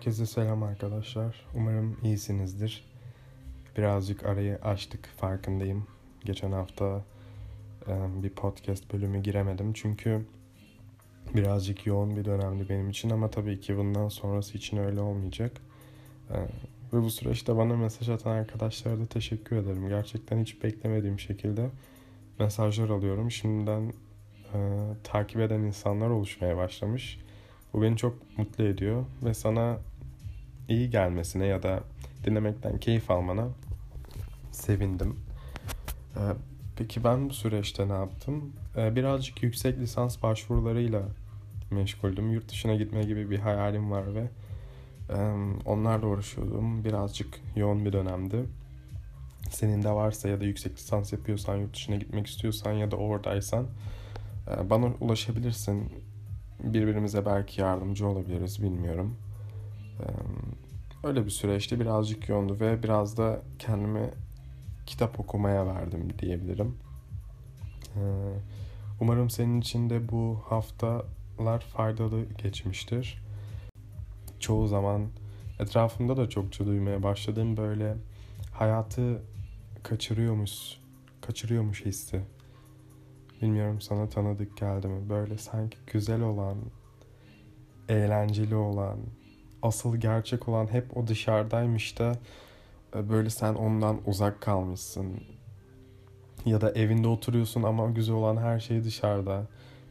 Herkese selam arkadaşlar. Umarım iyisinizdir. Birazcık arayı açtık farkındayım. Geçen hafta e, bir podcast bölümü giremedim. Çünkü birazcık yoğun bir dönemdi benim için ama tabii ki bundan sonrası için öyle olmayacak. E, ve bu süreçte bana mesaj atan arkadaşlara da teşekkür ederim. Gerçekten hiç beklemediğim şekilde mesajlar alıyorum. Şimdiden e, takip eden insanlar oluşmaya başlamış. Bu beni çok mutlu ediyor ve sana iyi gelmesine ya da dinlemekten keyif almana sevindim. Ee, peki ben bu süreçte ne yaptım? Ee, birazcık yüksek lisans başvurularıyla meşguldüm. Yurt dışına gitme gibi bir hayalim var ve e, onlarla uğraşıyordum. Birazcık yoğun bir dönemdi. Senin de varsa ya da yüksek lisans yapıyorsan, yurt dışına gitmek istiyorsan ya da oradaysan e, bana ulaşabilirsin birbirimize belki yardımcı olabiliriz bilmiyorum. Öyle bir süreçte birazcık yoğundu ve biraz da kendimi kitap okumaya verdim diyebilirim. Umarım senin için de bu haftalar faydalı geçmiştir. Çoğu zaman etrafımda da çokça duymaya başladığım böyle hayatı kaçırıyormuş, kaçırıyormuş hissi. Bilmiyorum sana tanıdık geldi mi? Böyle sanki güzel olan, eğlenceli olan, asıl gerçek olan hep o dışarıdaymış da e, böyle sen ondan uzak kalmışsın. Ya da evinde oturuyorsun ama güzel olan her şey dışarıda.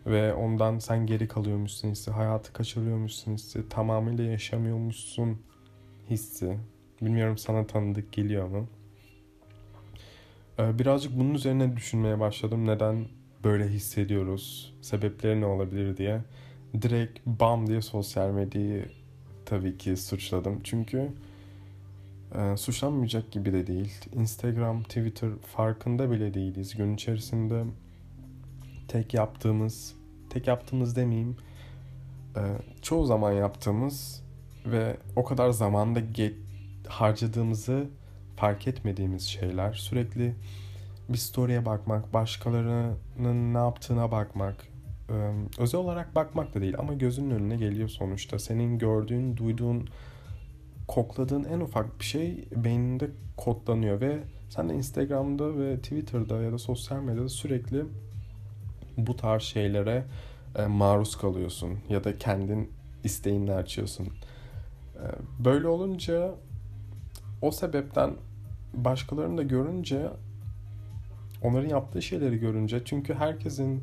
Ve ondan sen geri kalıyormuşsun hissi, hayatı kaçırıyormuşsun hissi, tamamıyla yaşamıyormuşsun hissi. Bilmiyorum sana tanıdık geliyor mu? E, birazcık bunun üzerine düşünmeye başladım. Neden böyle hissediyoruz, sebepleri ne olabilir diye direkt bam diye sosyal medyayı tabii ki suçladım. Çünkü e, suçlanmayacak gibi de değil. Instagram, Twitter farkında bile değiliz. Gün içerisinde tek yaptığımız, tek yaptığımız demeyeyim, e, çoğu zaman yaptığımız ve o kadar zamanda get, harcadığımızı fark etmediğimiz şeyler. Sürekli bir story'e bakmak, başkalarının ne yaptığına bakmak, özel olarak bakmak da değil ama gözünün önüne geliyor sonuçta. Senin gördüğün, duyduğun, kokladığın en ufak bir şey beyninde kodlanıyor ve sen de Instagram'da ve Twitter'da ya da sosyal medyada sürekli bu tarz şeylere maruz kalıyorsun ya da kendin isteğinle açıyorsun. Böyle olunca o sebepten başkalarını da görünce onların yaptığı şeyleri görünce çünkü herkesin e,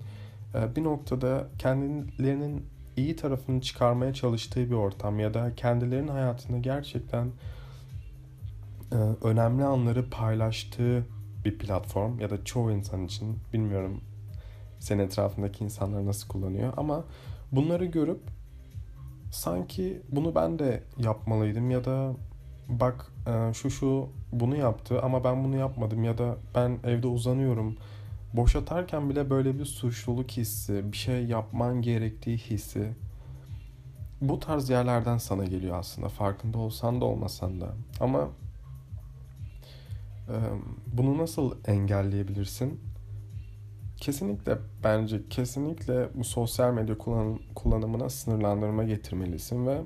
bir noktada kendilerinin iyi tarafını çıkarmaya çalıştığı bir ortam ya da kendilerinin hayatında gerçekten e, önemli anları paylaştığı bir platform ya da çoğu insan için bilmiyorum senin etrafındaki insanlar nasıl kullanıyor ama bunları görüp sanki bunu ben de yapmalıydım ya da bak e, şu şu bunu yaptı ama ben bunu yapmadım ya da ben evde uzanıyorum. Boş atarken bile böyle bir suçluluk hissi, bir şey yapman gerektiği hissi bu tarz yerlerden sana geliyor aslında farkında olsan da olmasan da. Ama bunu nasıl engelleyebilirsin? Kesinlikle bence kesinlikle bu sosyal medya kullan, kullanımına sınırlandırma getirmelisin ve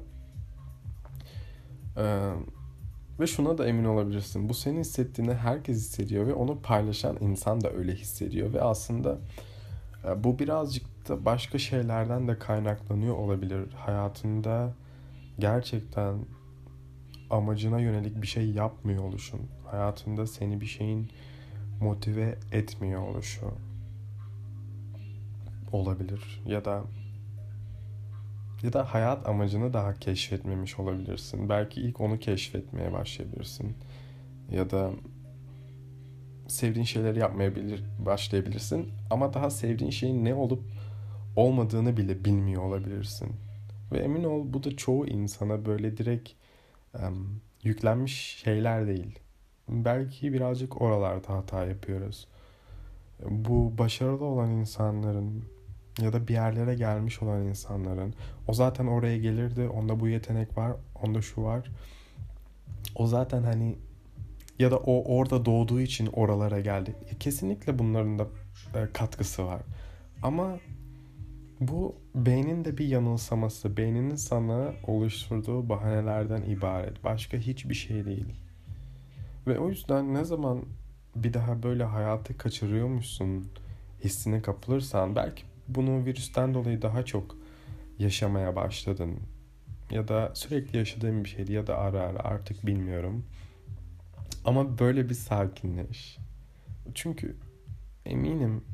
ve şuna da emin olabilirsin. Bu senin hissettiğini herkes hissediyor ve onu paylaşan insan da öyle hissediyor. Ve aslında e, bu birazcık da başka şeylerden de kaynaklanıyor olabilir. Hayatında gerçekten amacına yönelik bir şey yapmıyor oluşun. Hayatında seni bir şeyin motive etmiyor oluşu olabilir. Ya da ya da hayat amacını daha keşfetmemiş olabilirsin. Belki ilk onu keşfetmeye başlayabilirsin. Ya da sevdiğin şeyleri yapmayabilir başlayabilirsin ama daha sevdiğin şeyin ne olup olmadığını bile bilmiyor olabilirsin. Ve emin ol bu da çoğu insana böyle direkt um, yüklenmiş şeyler değil. Belki birazcık oralarda hata yapıyoruz. Bu başarılı olan insanların ya da bir yerlere gelmiş olan insanların o zaten oraya gelirdi onda bu yetenek var onda şu var o zaten hani ya da o orada doğduğu için oralara geldi kesinlikle bunların da e, katkısı var ama bu beynin de bir yanılsaması, beyninin sana oluşturduğu bahanelerden ibaret. Başka hiçbir şey değil. Ve o yüzden ne zaman bir daha böyle hayatı kaçırıyormuşsun hissine kapılırsan belki bunu virüsten dolayı daha çok yaşamaya başladın. Ya da sürekli yaşadığın bir şeydi ya da ara ara artık bilmiyorum. Ama böyle bir sakinleş. Çünkü eminim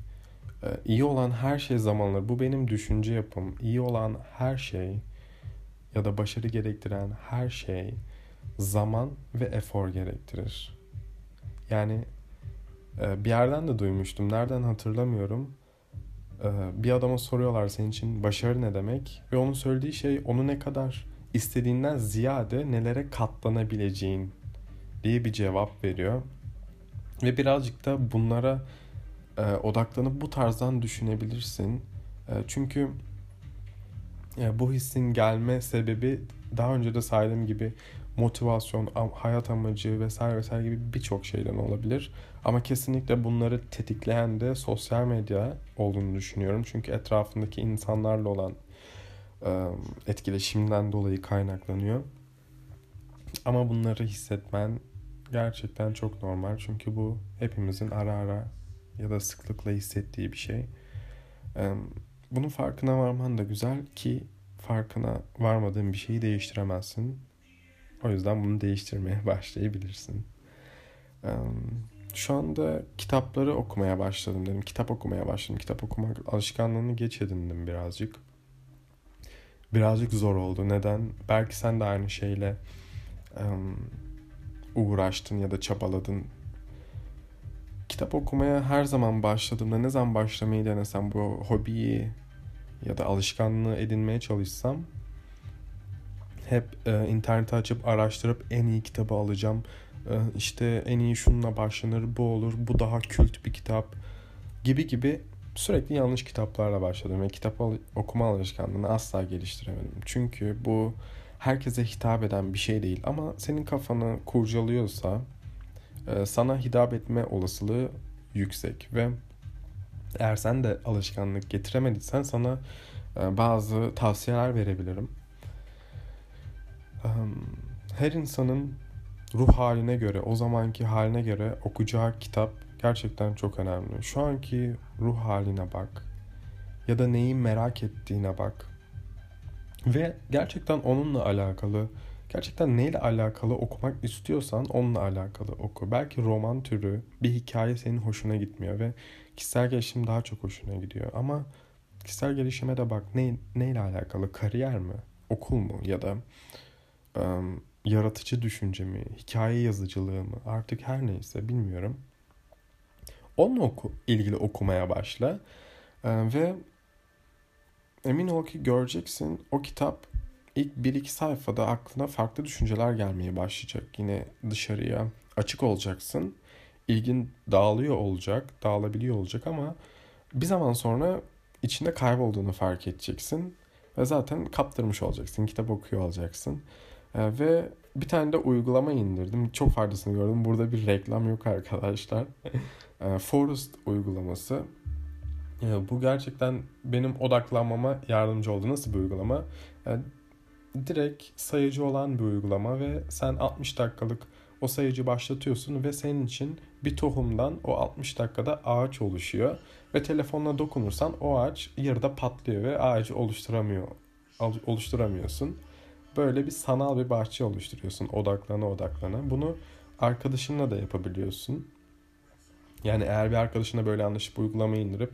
e, iyi olan her şey zamanla. Bu benim düşünce yapım. İyi olan her şey ya da başarı gerektiren her şey zaman ve efor gerektirir. Yani e, bir yerden de duymuştum. Nereden hatırlamıyorum. E, bir adama soruyorlar senin için başarı ne demek? Ve onun söylediği şey onu ne kadar istediğinden ziyade nelere katlanabileceğin diye bir cevap veriyor. Ve birazcık da bunlara e, odaklanıp bu tarzdan düşünebilirsin. E, çünkü e, bu hissin gelme sebebi daha önce de saydığım gibi motivasyon, hayat amacı vesaire vesaire gibi birçok şeyden olabilir. Ama kesinlikle bunları tetikleyen de sosyal medya olduğunu düşünüyorum. Çünkü etrafındaki insanlarla olan etkileşimden dolayı kaynaklanıyor. Ama bunları hissetmen gerçekten çok normal. Çünkü bu hepimizin ara ara ya da sıklıkla hissettiği bir şey. Bunun farkına varman da güzel ki farkına varmadığın bir şeyi değiştiremezsin. O yüzden bunu değiştirmeye başlayabilirsin. Şu anda kitapları okumaya başladım dedim. Kitap okumaya başladım. Kitap okumak alışkanlığını geç edindim birazcık. Birazcık zor oldu. Neden? Belki sen de aynı şeyle uğraştın ya da çabaladın. Kitap okumaya her zaman başladığımda ne zaman başlamayı denesem bu hobiyi ya da alışkanlığı edinmeye çalışsam hep e, interneti açıp araştırıp en iyi kitabı alacağım. E, işte en iyi şununla başlanır, bu olur, bu daha kült bir kitap gibi gibi sürekli yanlış kitaplarla başladım ve kitap okuma alışkanlığını asla geliştiremedim. Çünkü bu herkese hitap eden bir şey değil ama senin kafanı kurcalıyorsa e, sana hitap etme olasılığı yüksek ve eğer sen de alışkanlık getiremediysen sana e, bazı tavsiyeler verebilirim. Her insanın ruh haline göre, o zamanki haline göre okuyacağı kitap gerçekten çok önemli. Şu anki ruh haline bak ya da neyi merak ettiğine bak. Ve gerçekten onunla alakalı, gerçekten neyle alakalı okumak istiyorsan onunla alakalı oku. Belki roman türü bir hikaye senin hoşuna gitmiyor ve kişisel gelişim daha çok hoşuna gidiyor. Ama kişisel gelişime de bak ne, neyle alakalı? Kariyer mi? Okul mu? Ya da um, yaratıcı düşünce mi? Hikaye yazıcılığı mı? Artık her neyse bilmiyorum. Onunla oku, ilgili okumaya başla. Ve emin ol ki göreceksin o kitap ilk bir iki sayfada aklına farklı düşünceler gelmeye başlayacak. Yine dışarıya açık olacaksın. İlgin dağılıyor olacak, dağılabiliyor olacak ama bir zaman sonra içinde kaybolduğunu fark edeceksin. Ve zaten kaptırmış olacaksın, kitap okuyor olacaksın. Ee, ve bir tane de uygulama indirdim. Çok faydasını gördüm. Burada bir reklam yok arkadaşlar. Ee, Forest uygulaması. Ee, bu gerçekten benim odaklanmama yardımcı oldu. Nasıl bir uygulama? Direkt sayıcı olan bir uygulama ve sen 60 dakikalık o sayıcı başlatıyorsun ve senin için bir tohumdan o 60 dakikada ağaç oluşuyor. Ve telefonla dokunursan o ağaç yarıda patlıyor ve ağacı oluşturamıyor oluşturamıyorsun böyle bir sanal bir bahçe oluşturuyorsun odaklana odaklana. Bunu arkadaşınla da yapabiliyorsun. Yani eğer bir arkadaşına böyle anlaşıp uygulamayı indirip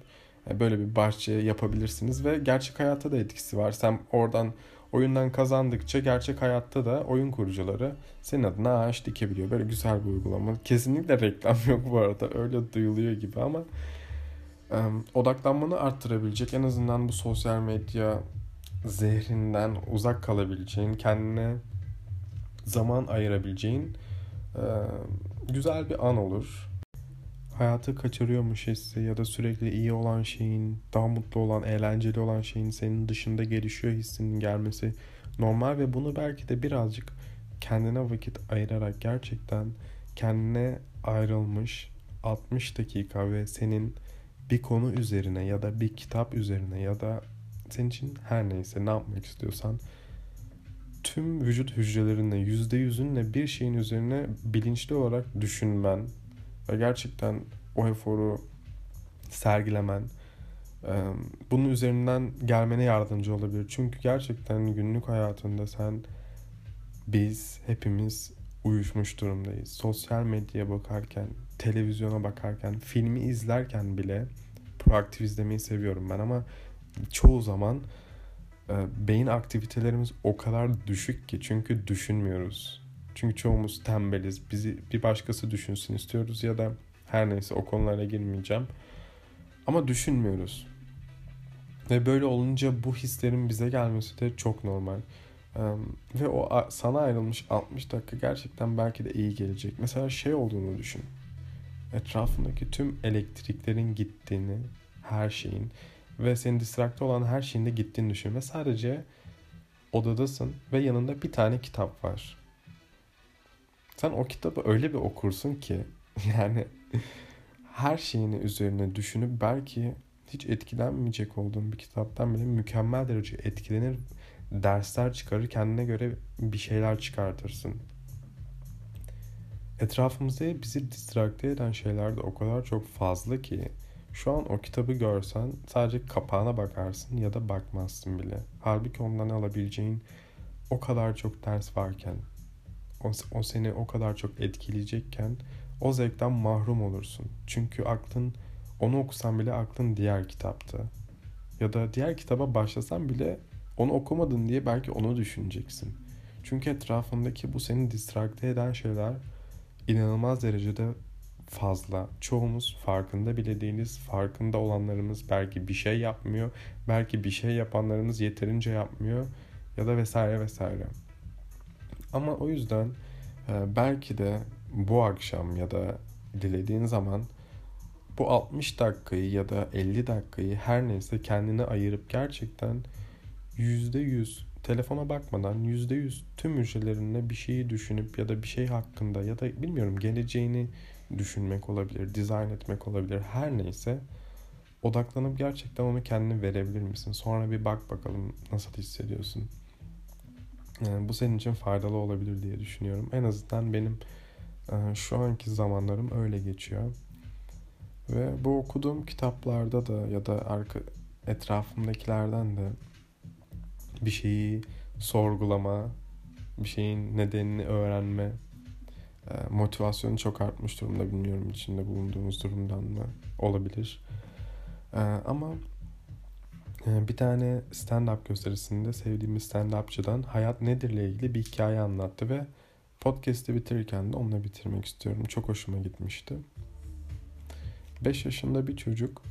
e, böyle bir bahçe yapabilirsiniz ve gerçek hayatta da etkisi var. Sen oradan oyundan kazandıkça gerçek hayatta da oyun kurucuları senin adına ağaç dikebiliyor. Böyle güzel bir uygulama. Kesinlikle reklam yok bu arada. Öyle duyuluyor gibi ama odaklanmanı arttırabilecek en azından bu sosyal medya zehrinden uzak kalabileceğin, kendine zaman ayırabileceğin e, güzel bir an olur. Hayatı kaçırıyormuş hissi ya da sürekli iyi olan şeyin, daha mutlu olan, eğlenceli olan şeyin senin dışında gelişiyor hissinin gelmesi normal ve bunu belki de birazcık kendine vakit ayırarak gerçekten kendine ayrılmış 60 dakika ve senin bir konu üzerine ya da bir kitap üzerine ya da senin için her neyse ne yapmak istiyorsan tüm vücut hücrelerinle yüzde yüzünle bir şeyin üzerine bilinçli olarak düşünmen ve gerçekten o eforu sergilemen bunun üzerinden gelmene yardımcı olabilir. Çünkü gerçekten günlük hayatında sen biz hepimiz uyuşmuş durumdayız. Sosyal medyaya bakarken, televizyona bakarken, filmi izlerken bile proaktif izlemeyi seviyorum ben ama çoğu zaman e, beyin aktivitelerimiz o kadar düşük ki çünkü düşünmüyoruz. Çünkü çoğumuz tembeliz. Bizi bir başkası düşünsün istiyoruz ya da her neyse o konulara girmeyeceğim. Ama düşünmüyoruz. Ve böyle olunca bu hislerin bize gelmesi de çok normal. Ve o sana ayrılmış 60 dakika gerçekten belki de iyi gelecek. Mesela şey olduğunu düşün. Etrafındaki tüm elektriklerin gittiğini, her şeyin ve senin distrakte olan her şeyin de gittiğini düşün. Ve sadece odadasın ve yanında bir tane kitap var. Sen o kitabı öyle bir okursun ki yani her şeyini üzerine düşünüp belki hiç etkilenmeyecek olduğun bir kitaptan bile mükemmel derece etkilenir dersler çıkarır kendine göre bir şeyler çıkartırsın. Etrafımızda bizi distrakte eden şeyler de o kadar çok fazla ki şu an o kitabı görsen sadece kapağına bakarsın ya da bakmazsın bile. Halbuki ondan alabileceğin o kadar çok ders varken, o, o seni o kadar çok etkileyecekken o zevkten mahrum olursun. Çünkü aklın onu okusan bile aklın diğer kitapta. Ya da diğer kitaba başlasan bile onu okumadın diye belki onu düşüneceksin. Çünkü etrafındaki bu seni distrakte eden şeyler inanılmaz derecede fazla. Çoğumuz farkında bile değiliz. Farkında olanlarımız belki bir şey yapmıyor. Belki bir şey yapanlarımız yeterince yapmıyor. Ya da vesaire vesaire. Ama o yüzden e, belki de bu akşam ya da dilediğin zaman bu 60 dakikayı ya da 50 dakikayı her neyse kendine ayırıp gerçekten %100 telefona bakmadan %100 tüm hücrelerinle bir şeyi düşünüp ya da bir şey hakkında ya da bilmiyorum geleceğini düşünmek olabilir, dizayn etmek olabilir her neyse odaklanıp gerçekten onu kendine verebilir misin? Sonra bir bak bakalım nasıl hissediyorsun. Yani bu senin için faydalı olabilir diye düşünüyorum. En azından benim e, şu anki zamanlarım öyle geçiyor. Ve bu okuduğum kitaplarda da ya da arka etrafımdakilerden de bir şeyi sorgulama, bir şeyin nedenini öğrenme motivasyonu çok artmış durumda. Bilmiyorum içinde bulunduğumuz durumdan mı olabilir. E, ama e, bir tane stand-up gösterisinde sevdiğim stand-upçıdan hayat nedirle ilgili bir hikaye anlattı ve podcast'i bitirirken de onunla bitirmek istiyorum. Çok hoşuma gitmişti. 5 yaşında bir çocuk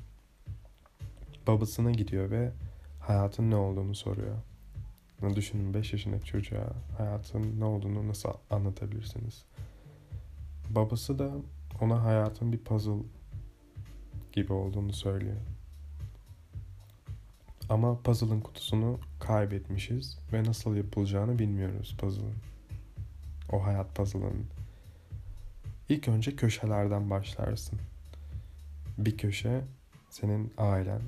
babasına gidiyor ve hayatın ne olduğunu soruyor. Düşünün 5 yaşındaki çocuğa hayatın ne olduğunu nasıl anlatabilirsiniz? Babası da ona hayatın bir puzzle gibi olduğunu söylüyor. Ama puzzle'ın kutusunu kaybetmişiz ve nasıl yapılacağını bilmiyoruz puzzle'ın. O hayat puzzle'ın. İlk önce köşelerden başlarsın. Bir köşe senin ailen,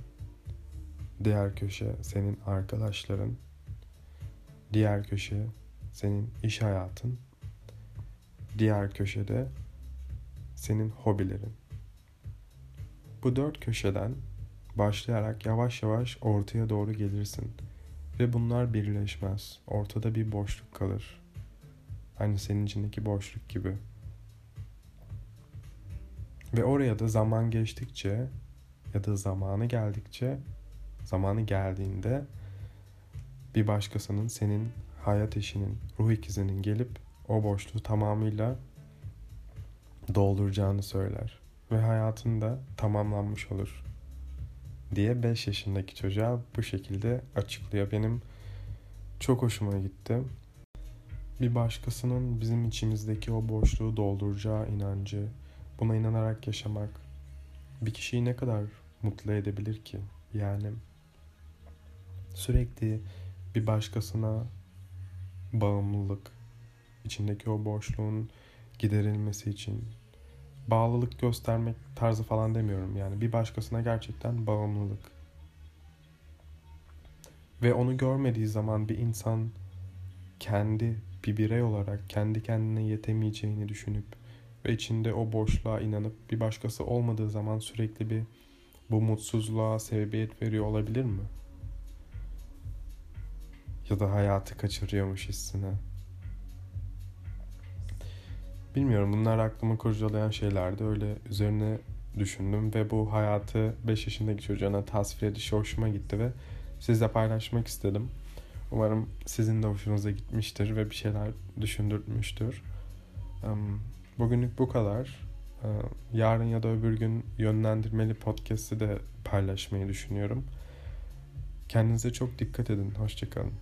diğer köşe senin arkadaşların, diğer köşe senin iş hayatın, diğer köşede senin hobilerin. Bu dört köşeden başlayarak yavaş yavaş ortaya doğru gelirsin ve bunlar birleşmez. Ortada bir boşluk kalır. Aynı senin içindeki boşluk gibi. Ve oraya da zaman geçtikçe ya da zamanı geldikçe zamanı geldiğinde bir başkasının senin hayat eşinin, ruh ikizinin gelip o boşluğu tamamıyla dolduracağını söyler ve hayatında tamamlanmış olur diye 5 yaşındaki çocuğa bu şekilde açıklıyor. Benim çok hoşuma gitti. Bir başkasının bizim içimizdeki o boşluğu dolduracağı inancı, buna inanarak yaşamak bir kişiyi ne kadar mutlu edebilir ki? Yani sürekli bir başkasına bağımlılık, içindeki o boşluğun giderilmesi için bağlılık göstermek tarzı falan demiyorum yani bir başkasına gerçekten bağımlılık. Ve onu görmediği zaman bir insan kendi bir birey olarak kendi kendine yetemeyeceğini düşünüp ve içinde o boşluğa inanıp bir başkası olmadığı zaman sürekli bir bu mutsuzluğa sebebiyet veriyor olabilir mi? Ya da hayatı kaçırıyormuş hissine. Bilmiyorum bunlar aklımı kurcalayan şeylerdi. Öyle üzerine düşündüm ve bu hayatı 5 yaşındaki çocuğuna tasvir edişi hoşuma gitti ve sizle paylaşmak istedim. Umarım sizin de hoşunuza gitmiştir ve bir şeyler düşündürtmüştür. Bugünlük bu kadar. Yarın ya da öbür gün yönlendirmeli podcast'i de paylaşmayı düşünüyorum. Kendinize çok dikkat edin. Hoşçakalın.